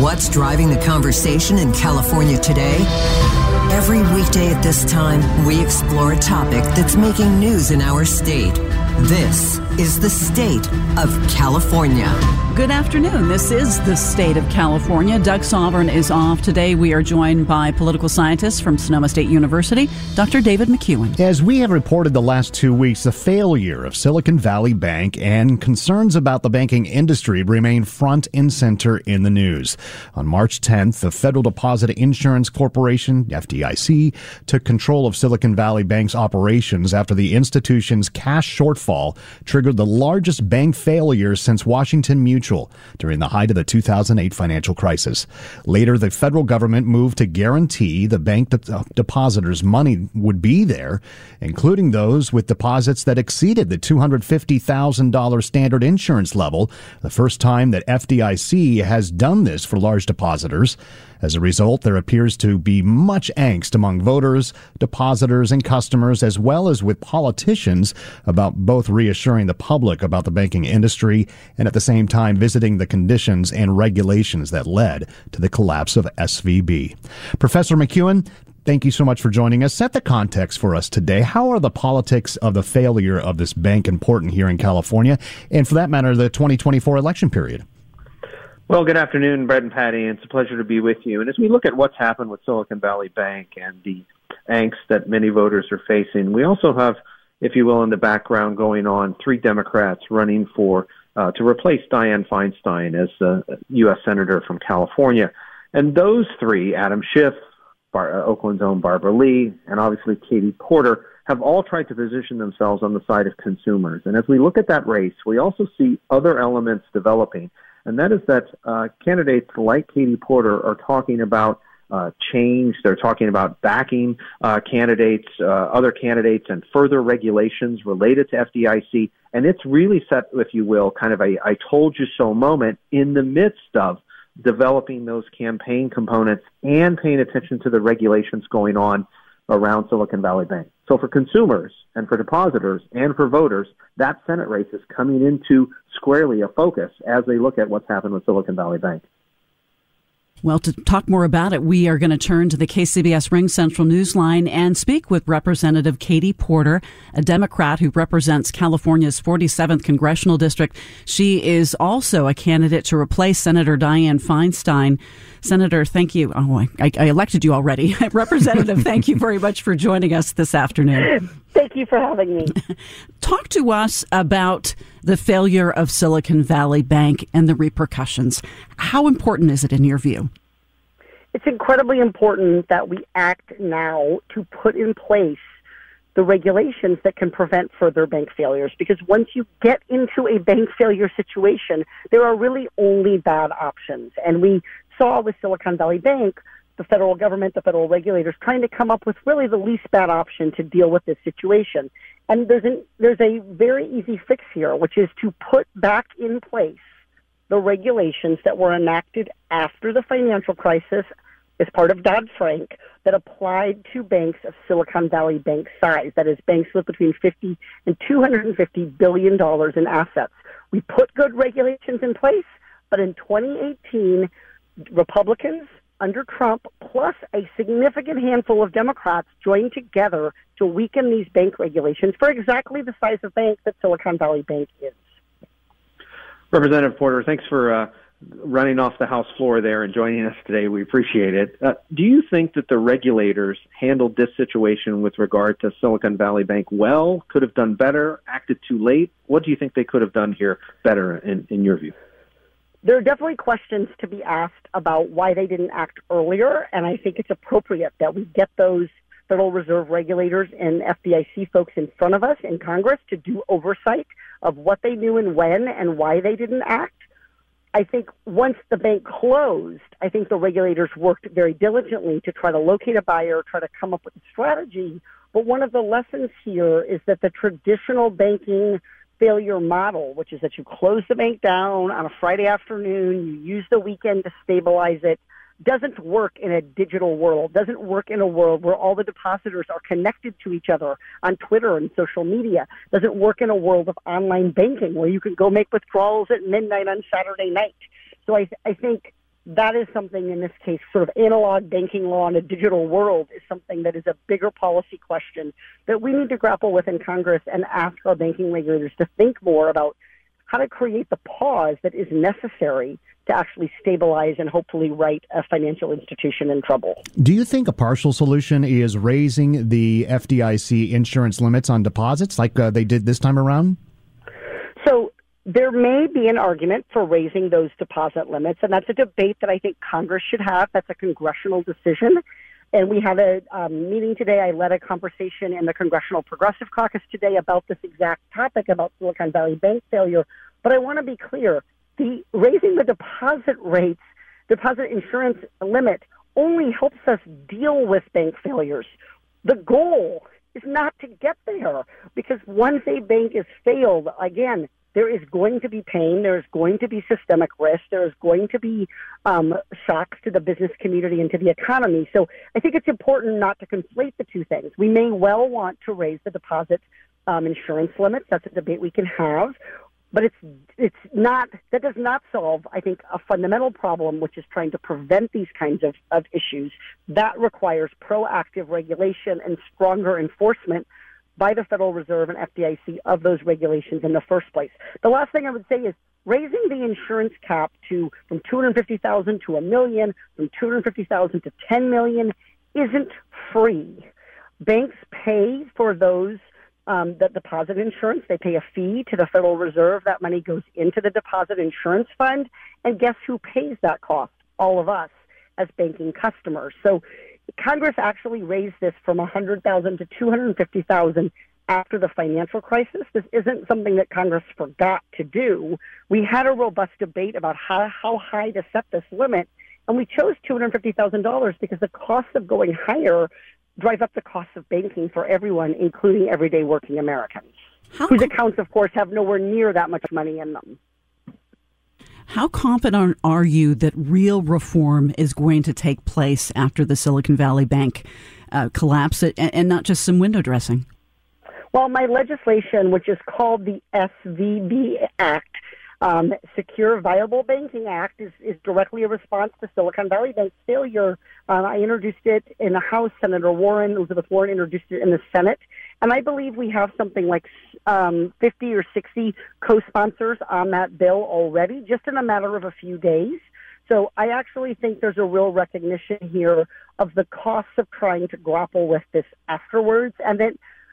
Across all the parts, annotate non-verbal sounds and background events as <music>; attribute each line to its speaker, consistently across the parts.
Speaker 1: What's driving the conversation in California today? Every weekday at this time, we explore a topic that's making news in our state. This is the state of California.
Speaker 2: Good afternoon. This is the state of California. Doug Sovern is off today. We are joined by political scientist from Sonoma State University, Dr. David McCuan.
Speaker 3: As we have reported the last two weeks, the failure of Silicon Valley Bank and concerns about the banking industry remain front and center in the news. On March 10th, the Federal Deposit Insurance Corporation, FDIC, took control of Silicon Valley Bank's operations after the institution's cash shortfall triggered the largest bank failure since Washington Mutual during the height of the 2008 financial crisis. Later, the federal government moved to guarantee the bank de- uh, depositors' money would be there, including those with deposits that exceeded the $250,000 standard insurance level, the first time that FDIC has done this for large depositors. As a result, there appears to be much angst among voters, depositors, and customers, as well as with politicians about both reassuring the public about the banking industry and at the same time visiting the conditions and regulations that led to the collapse of SVB. Professor McCuan, Thank you so much for joining us. Set the context for us today. How are the politics of the failure of this bank important here in California, and for that matter, the 2024 election period?
Speaker 4: Well, good afternoon, Bret and Patti. It's a pleasure to be with you. And as we look at what's happened with Silicon Valley Bank and the angst that many voters are facing, we also have, if you will, in the background going on three Democrats running for uh, to replace Dianne Feinstein as the U.S. Senator from California. And those three, Adam Schiff, Bar- uh, Oakland's own Barbara Lee, and obviously Katie Porter, have all tried to position themselves on the side of consumers. And as we look at that race, we also see other elements developing and that is that uh, candidates like Katie Porter are talking about uh, change. They're talking about backing uh, candidates, uh, other candidates, and further regulations related to FDIC. And it's really set, if you will, kind of a I told you so moment in the midst of developing those campaign components and paying attention to the regulations going on around Silicon Valley Bank. So for consumers and for depositors and for voters, that Senate race is coming into squarely a focus as they look at what's happened with Silicon Valley Bank.
Speaker 2: Well, to talk more about it, we are going to turn to the KCBS RingCentral Newsline and speak with Representative Katie Porter, a Democrat who represents California's 47th congressional district. She is also a candidate to replace Senator Dianne Feinstein. Senator, thank you. Oh, I, I elected you already. <laughs> Representative, thank you very much for joining us this afternoon.
Speaker 5: Thank you for having me. <laughs>
Speaker 2: Talk to us about the failure of Silicon Valley Bank and the repercussions. How important is it in your view?
Speaker 5: It's incredibly important that we act now to put in place the regulations that can prevent further bank failures. Because once you get into a bank failure situation, there are really only bad options. And we saw with Silicon Valley Bank the federal government, the federal regulators, trying to come up with really the least bad option to deal with this situation. And there's an, there's a very easy fix here, which is to put back in place the regulations that were enacted after the financial crisis as part of Dodd Frank that applied to banks of Silicon Valley Bank size. That is, banks with between 50 and 250 billion dollars in assets. We put good regulations in place, but in 2018, Republicans under Trump, plus a significant handful of Democrats joined together to weaken these bank regulations for exactly the size of bank that Silicon Valley Bank is.
Speaker 4: Representative Porter, thanks for uh, running off the House floor there and joining us today. We appreciate it. Uh, do you think that the regulators handled this situation with regard to Silicon Valley Bank well, could have done better, acted too late? What do you think they could have done here better, in, in your view?
Speaker 5: There are definitely questions to be asked about why they didn't act earlier, and I think it's appropriate that we get those Federal Reserve regulators and FDIC folks in front of us in Congress to do oversight of what they knew and when and why they didn't act. I think once the bank closed, I think the regulators worked very diligently to try to locate a buyer, try to come up with a strategy. But one of the lessons here is that the traditional banking failure model, which is that you close the bank down on a Friday afternoon, you use the weekend to stabilize it, doesn't work in a digital world, doesn't work in a world where all the depositors are connected to each other on Twitter and social media, doesn't work in a world of online banking where you can go make withdrawals at midnight on Saturday night. So I, I think that is something in this case, sort of analog banking law in a digital world is something that is a bigger policy question that we need to grapple with in Congress and ask our banking regulators to think more about how to create the pause that is necessary to actually stabilize and hopefully right a financial institution in trouble.
Speaker 3: Do you think a partial solution is raising the FDIC insurance limits on deposits like uh, they did this time around?
Speaker 5: There may be an argument for raising those deposit limits, and that's a debate that I think Congress should have. That's a congressional decision. And we had a um, meeting today. I led a conversation in the Congressional Progressive Caucus today about this exact topic about Silicon Valley Bank failure. But I want to be clear the raising the deposit rates, deposit insurance limit, only helps us deal with bank failures. The goal is not to get there because once a bank is failed, again, there is going to be pain. There is going to be systemic risk. There is going to be um, shocks to the business community and to the economy. So I think it's important not to conflate the two things. We may well want to raise the deposit um, insurance limits. That's a debate we can have. But it's it's not that does not solve, I think, a fundamental problem, which is trying to prevent these kinds of, of issues. That requires proactive regulation and stronger enforcement by the Federal Reserve and FDIC of those regulations in the first place. The last thing I would say is raising the insurance cap to from 250,000 to a million, from 250,000 to 10 million isn't free. Banks pay for those um, the deposit insurance. They pay a fee to the Federal Reserve. That money goes into the deposit insurance fund. And guess who pays that cost? All of us as banking customers. So Congress actually raised this from 100,000 to 250,000 after the financial crisis. This isn't something that Congress forgot to do. We had a robust debate about how, how high to set this limit, and we chose $250,000 because the costs of going higher drive up the cost of banking for everyone, including everyday working Americans, how whose accounts, of course, have nowhere near that much money in them.
Speaker 2: How confident are you that real reform is going to take place after the Silicon Valley Bank uh, collapse, and, and not just some window dressing?
Speaker 5: Well, my legislation, which is called the SVB Act, um, Secure Viable Banking Act, is, is directly a response to Silicon Valley Bank's failure. Uh, I introduced it in the House. Senator Warren, Elizabeth Warren, introduced it in the Senate. And I believe we have something like um, 50 or 60 co sponsors on that bill already, just in a matter of a few days. So I actually think there's a real recognition here of the costs of trying to grapple with this afterwards. And that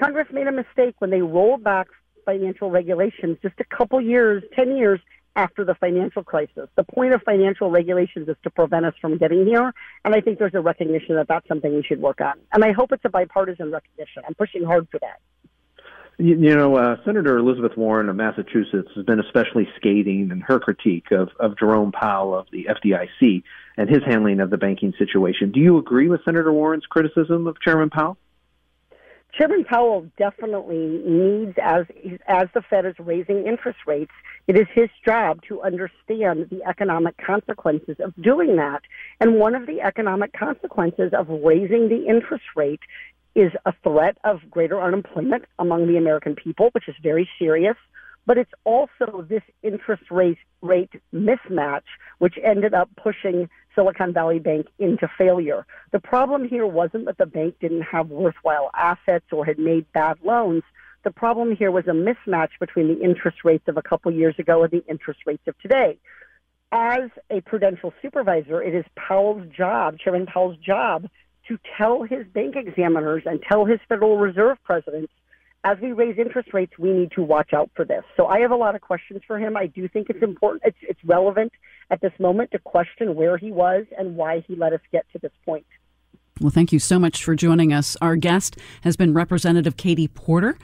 Speaker 5: Congress made a mistake when they rolled back financial regulations just a couple years, 10 years after the financial crisis. The point of financial regulations is to prevent us from getting here, and I think there's a recognition that that's something we should work on. And I hope it's a bipartisan recognition. I'm pushing hard for that.
Speaker 4: You, you know, uh, Senator Elizabeth Warren of Massachusetts has been especially scathing in her critique of, of Jerome Powell of the FDIC and his handling of the banking situation. Do you agree with Senator Warren's criticism of Chairman Powell?
Speaker 5: Chairman Powell definitely needs, as as the Fed is raising interest rates, it is his job to understand the economic consequences of doing that. And one of the economic consequences of raising the interest rate is a threat of greater unemployment among the American people, which is very serious. But it's also this interest rate rate mismatch, which ended up pushing Silicon Valley Bank into failure. The problem here wasn't that the bank didn't have worthwhile assets or had made bad loans. The problem here was a mismatch between the interest rates of a couple years ago and the interest rates of today. As a prudential supervisor, it is Powell's job, Chairman Powell's job, to tell his bank examiners and tell his Federal Reserve presidents as we raise interest rates, we need to watch out for this. So I have a lot of questions for him. I do think it's important, it's, it's relevant at this moment to question where he was and why he let us get to this point.
Speaker 2: Well, thank you so much for joining us. Our guest has been Representative Katie Porter.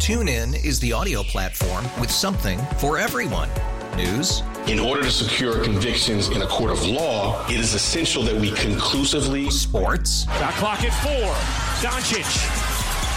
Speaker 6: Tune in is the audio platform with something for everyone. News.
Speaker 7: In order to secure convictions in a court of law, it is essential that we conclusively.
Speaker 6: Sports.
Speaker 8: The clock at four. Doncic.